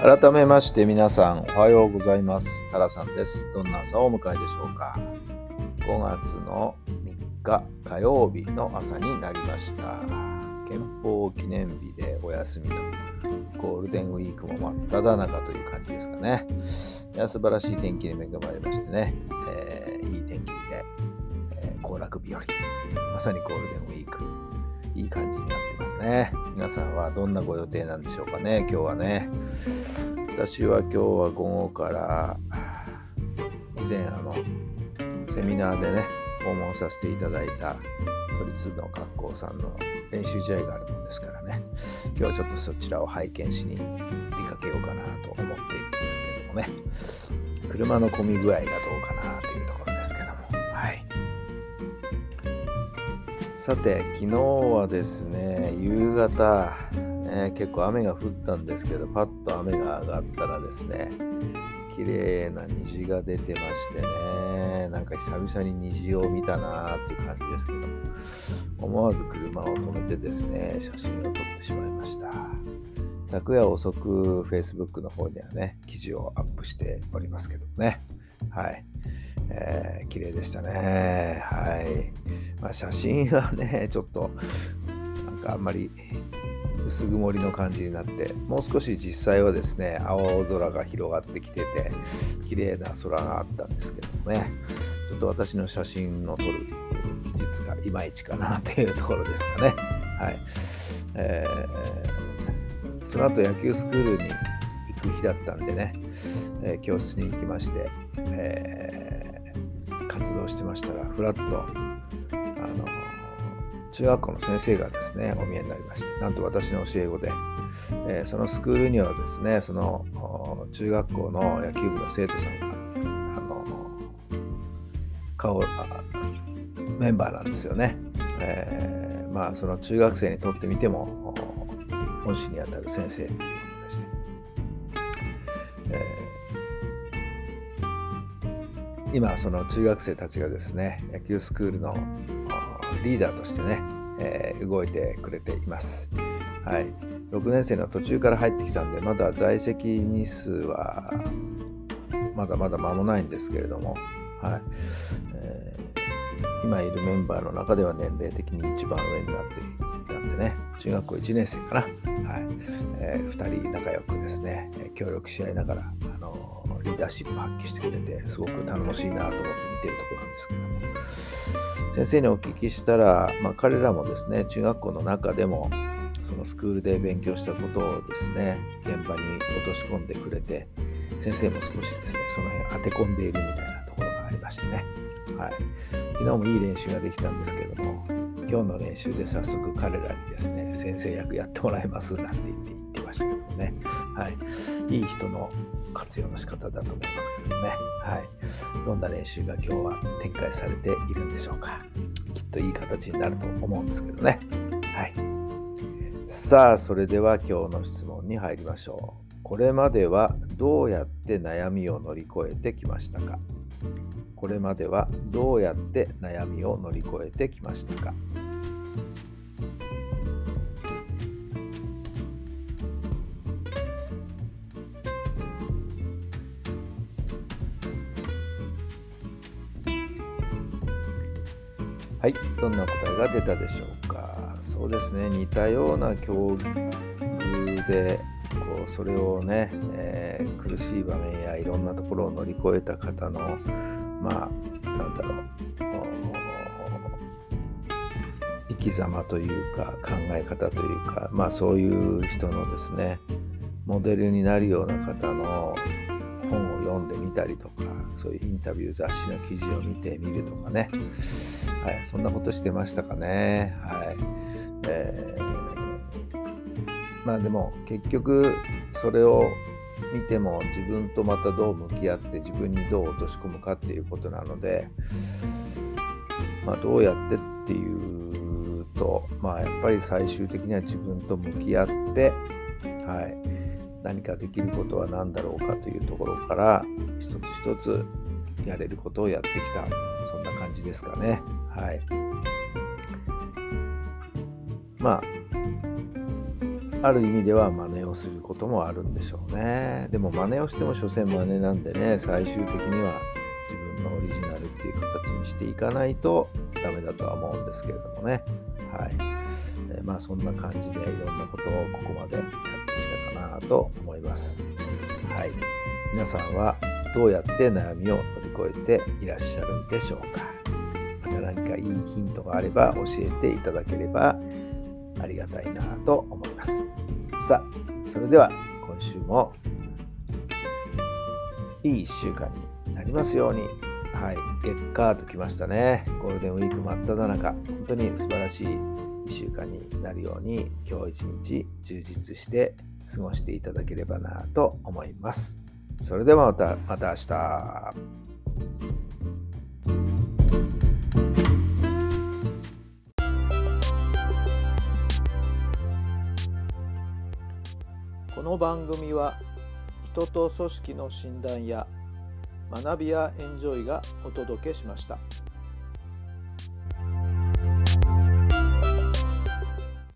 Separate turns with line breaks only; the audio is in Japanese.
改めまして皆さんおはようございます。タラさんです。どんな朝をお迎えでしょうか。5月の3日火曜日の朝になりました。憲法記念日でお休みとゴールデンウィークも真っ只中という感じですかね。いや素晴らしい天気に恵まれましてね、えー、いい天気で、えー、楽日和。まさにゴールデンウィーク。いい感じになってますね。皆さんはどんなご予定なんでしょうかね、今日はね。私は今日は午後から以前あのセミナーでね訪問させていただいた都立の学校さんの練習試合があるもんですからね今日はちょっとそちらを拝見しに出かけようかなと思っているんですけどもね車の混み具合がどうかなさて昨日はですね夕方ね、結構雨が降ったんですけど、パッと雨が上がったらですね、綺麗な虹が出てましてね、なんか久々に虹を見たなーっていう感じですけど、思わず車を止めてですね、写真を撮ってしまいました。昨夜遅く Facebook の方にはね、記事をアップしておりますけどね。はい。えー、綺麗でしたね。はい。まあ、写真はね、ちょっと、なんかあんまり薄曇りの感じになってもう少し実際はですね青空が広がってきてて綺麗な空があったんですけどもねちょっと私の写真の撮る技術がいまいちかなというところですかねはい、えー、その後野球スクールに行く日だったんでね、えー、教室に行きまして、えしてましたらふらっとあの中学校の先生がですねお見えになりましてなんと私の教え子で、えー、そのスクールにはですねその中学校の野球部の生徒さんがあの顔メンバーなんですよね、えー、まあその中学生にとってみても恩師にあたる先生ということでして、えー、今その中学生たちがですね野球スクールのリーダーとしてね、えー、動いてくれています。はい。6年生の途中から入ってきたんで、まだ在籍日数はまだまだ間もないんですけれども、はいえー、今いるメンバーの中では年齢的に一番上になっていったんでね、中学校1年生かな、はいえー、2人仲良くですね、協力し合いながら、あのリーダーシップ発揮してくれて、すごく頼もしいなと思って見てるところなんですけども、先生にお聞きしたら、まあ、彼らもですね中学校の中でもそのスクールで勉強したことをですね現場に落とし込んでくれて先生も少しですねその辺当て込んでいるみたいなところがありましてね、はい、昨日もいい練習ができたんですけども今日の練習で早速彼らにですね先生役やってもらいますなんて言って言ってましたけどもね、はい、いい人の活用の仕方だと思いますけどね、はい、どんな練習が今日は展開されているんでしょうか。きっといい形になると思うんですけどね。はい。さあそれでは今日の質問に入りましょう。これまではどうやって悩みを乗り越えてきましたか。これまではどうやって悩みを乗り越えてきましたか。はい、どんな答えが出たでしょうか？そうですね、似たような境遇で、こうそれをね、えー、苦しい場面やいろんなところを乗り越えた方の、まあ、なんだろう、生き様というか、考え方というか、まあそういう人のですね、モデルになるような方の本を読んでみたりとかそういうインタビュー雑誌の記事を見てみるとかね、はい、そんなことしてましたかね、はい。えー、まあでも結局それを見ても自分とまたどう向き合って自分にどう落とし込むかっていうことなので、まあ、どうやってっていうと、まあ、やっぱり最終的には自分と向き合って、はい、何かできることは何だろうかというところから一つ一つやれることをやってきたそんな感じですかね。はい、まあある意味では真似をすることもあるんでしょうね。でも真似をしても所詮真似なんでね、最終的には自分のオリジナルっていう形にしていかないとダメだとは思うんですけれどもね。はい。え、まあそんな感じでいろんなことをここまでと思います。はい。皆さんはどうやって悩みを乗り越えていらっしゃるんでしょうか？また何かいいヒントがあれば教えていただければありがたいなと思います。さあ、それでは今週もいい1週間になりますように。はい、月火ときましたね。ゴールデンウィーク真っ只中、本当に素晴らしい1週間になるように、今日一日充実して過ごしていただければなと思います。それではまた、また明日。この番組は人と組織の診断や学びやエンジョイがお届けしました。